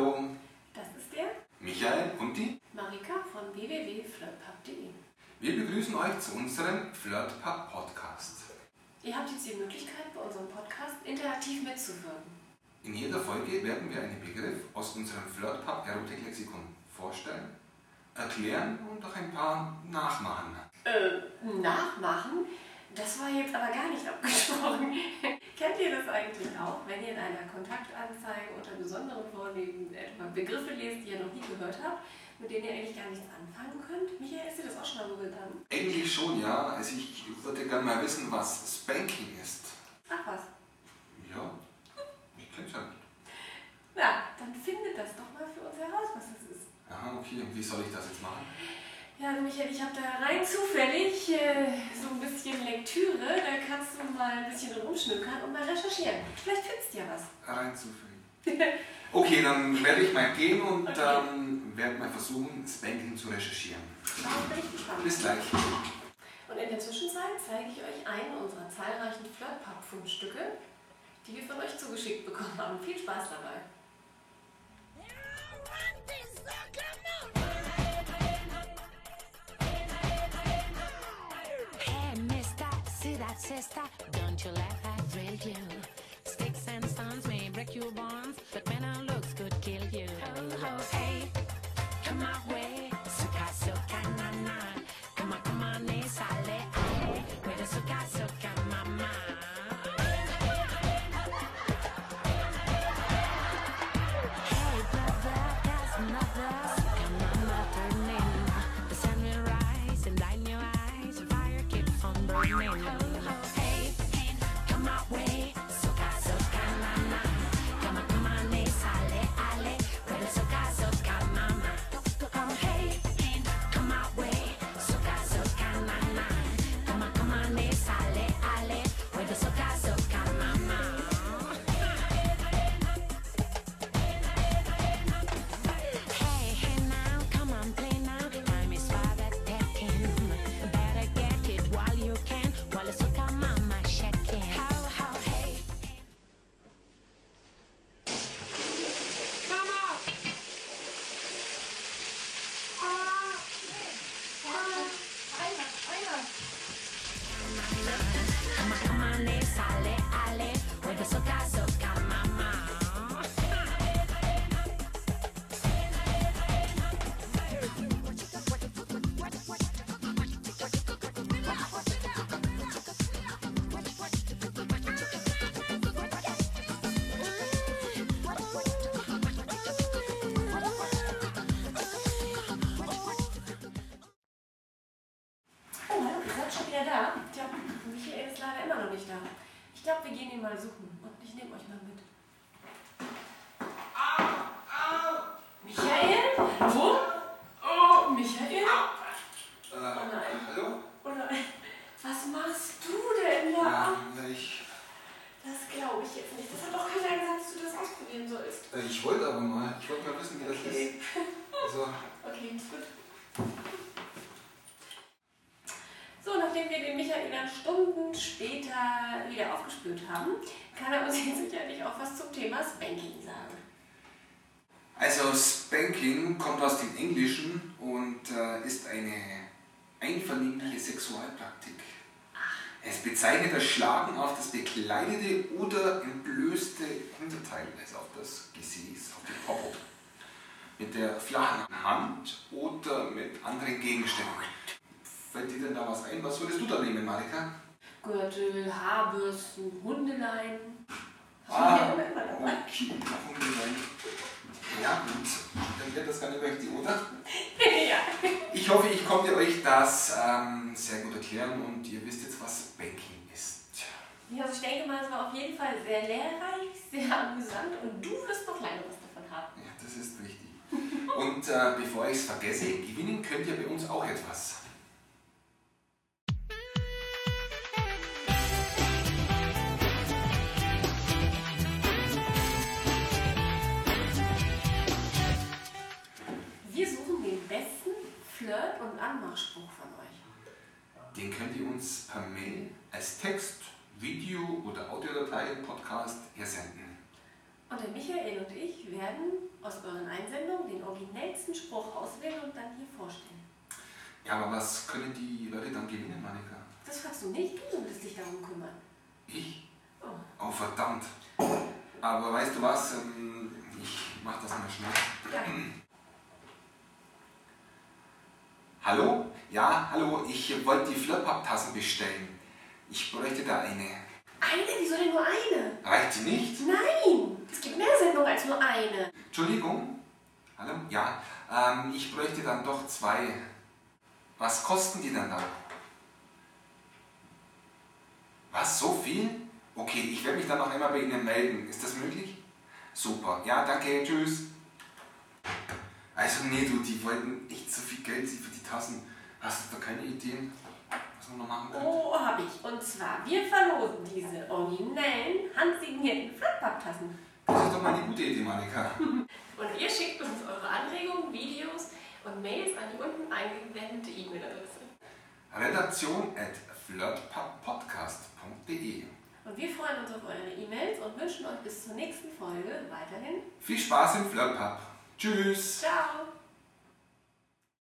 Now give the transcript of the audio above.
Hallo, Das ist der Michael und die. Marika von www.flirtpub.de. Wir begrüßen euch zu unserem Flirtpub Podcast. Ihr habt jetzt die Möglichkeit, bei unserem Podcast interaktiv mitzuwirken. In jeder Folge werden wir einen Begriff aus unserem Flirtpub Erotiklexikon vorstellen, erklären und auch ein paar nachmachen. Äh, nachmachen? Das war jetzt aber gar nicht abgesprochen. Kennt ihr das eigentlich auch, wenn ihr in einer Kontaktanzeige unter besonderen Vorlieben etwa Begriffe lest, die ihr noch nie gehört habt, mit denen ihr eigentlich gar nichts anfangen könnt? Michael, ist dir das auch schon mal so gegangen? Eigentlich schon, ja. Also ich würde gerne mal wissen, was Spanking ist. Ach was. Ja, ich kenn's ja nicht. Ja, dann findet das doch mal für uns heraus, was es ist. Aha, okay. Und wie soll ich das jetzt machen? Ja, also Michael, ich habe da rein zufällig äh, so ein bisschen Lektüre. Da kannst du mal ein bisschen rumschnüppern und mal recherchieren. Vielleicht findest du ja was. Reinzufügen. Okay, dann werde ich mal gehen und Okay. ähm, werde mal versuchen, Spanking zu recherchieren. Darauf bin ich gespannt. Bis gleich. Und in der Zwischenzeit zeige ich euch einen unserer zahlreichen Flirtpub-Fundstücke, die wir von euch zugeschickt bekommen haben. Viel Spaß dabei. Sister? Don't you let that drill you. Sticks and stones may break your bones, wieder da. Tja, Michael ist leider immer noch nicht da. Ich glaube, wir gehen ihn mal suchen und ich nehme euch mal mit. Michael? Wo? Oh, Michael? Äh, nein. hallo? Oder was machst du denn da? Ja, ich, Das glaube ich jetzt nicht. Das hat doch keiner gesagt, dass du das ausprobieren sollst. äh, ich wollte aber mal. Ich wollte mal wissen, wie das Okay. ist. Also, Okay, gut. So, nachdem den dann Stunden später wieder aufgespürt haben, kann er uns jetzt sicherlich auch was zum Thema Spanking sagen. also Spanking kommt aus dem Englischen und äh, ist eine einvernehmliche Sexualpraktik. Es bezeichnet das Schlagen auf das bekleidete oder entblößte Hinterteil, also auf das Gesäß, auf die Popo. Mit der flachen Hand oder mit anderen Gegenständen. Fällt dir denn da was ein? Was würdest du da nehmen, Marika? Gürtel, Haarbürsten, Hundeleien. Ah, okay, Hundelein. Ja, gut. Dann wird das gar nicht möchte, oder? ja. Ich hoffe, ich konnte euch das ähm, sehr gut erklären und ihr wisst jetzt, was Banking ist. ja, also ich denke mal, es war auf jeden Fall sehr lehrreich, sehr amüsant und du wirst noch lange was davon haben. Ja, das ist richtig. Und äh, bevor ich es vergesse, gewinnen könnt ihr bei uns auch etwas. Anmachspruch von euch. Den könnt ihr uns per Mail als Text, Video oder Audiodatei, Podcast hersenden. Und der Michael und ich werden aus euren Einsendungen den originellsten Spruch auswählen und dann hier vorstellen. Ja, aber was können die Leute dann gewinnen, Monika? Das fragst du nicht, du solltest dich darum kümmern. Ich? Oh. Oh, verdammt. Aber weißt du was? Ähm, Ich mach das mal schnell. Ja. Hallo? Ja, hallo, ich wollte die Flirtpap-Tassen bestellen. Ich bräuchte da eine. Eine? Wieso denn nur eine? Reicht die nicht? Nein! Es gibt mehr Sendungen als nur eine. Entschuldigung? Hallo? Ja, ähm, ich bräuchte dann doch zwei. Was kosten die denn da? Was, so viel? Okay, ich werde mich dann noch einmal bei Ihnen melden. Ist das möglich? Super. Ja, danke. Tschüss. Also, nee, du, die wollten echt so viel Geld für die Tassen. Hast du da keine Ideen, was man noch machen könnte? Oh, hab ich. Und zwar, wir verlosen diese originellen, handsignierten Flippapp-Tassen. Das ist doch mal eine gute Idee, Monika. Und ihr schickt uns eure Anregungen, Videos und Mails an die unten eingeblendete E-Mail-Adresse. Redaktion at flirtpappodcast.de Und wir freuen uns auf eure E-Mails und wünschen euch bis zur nächsten Folge weiterhin. Viel Spaß im Flirtpub. Tschüss. Ciao!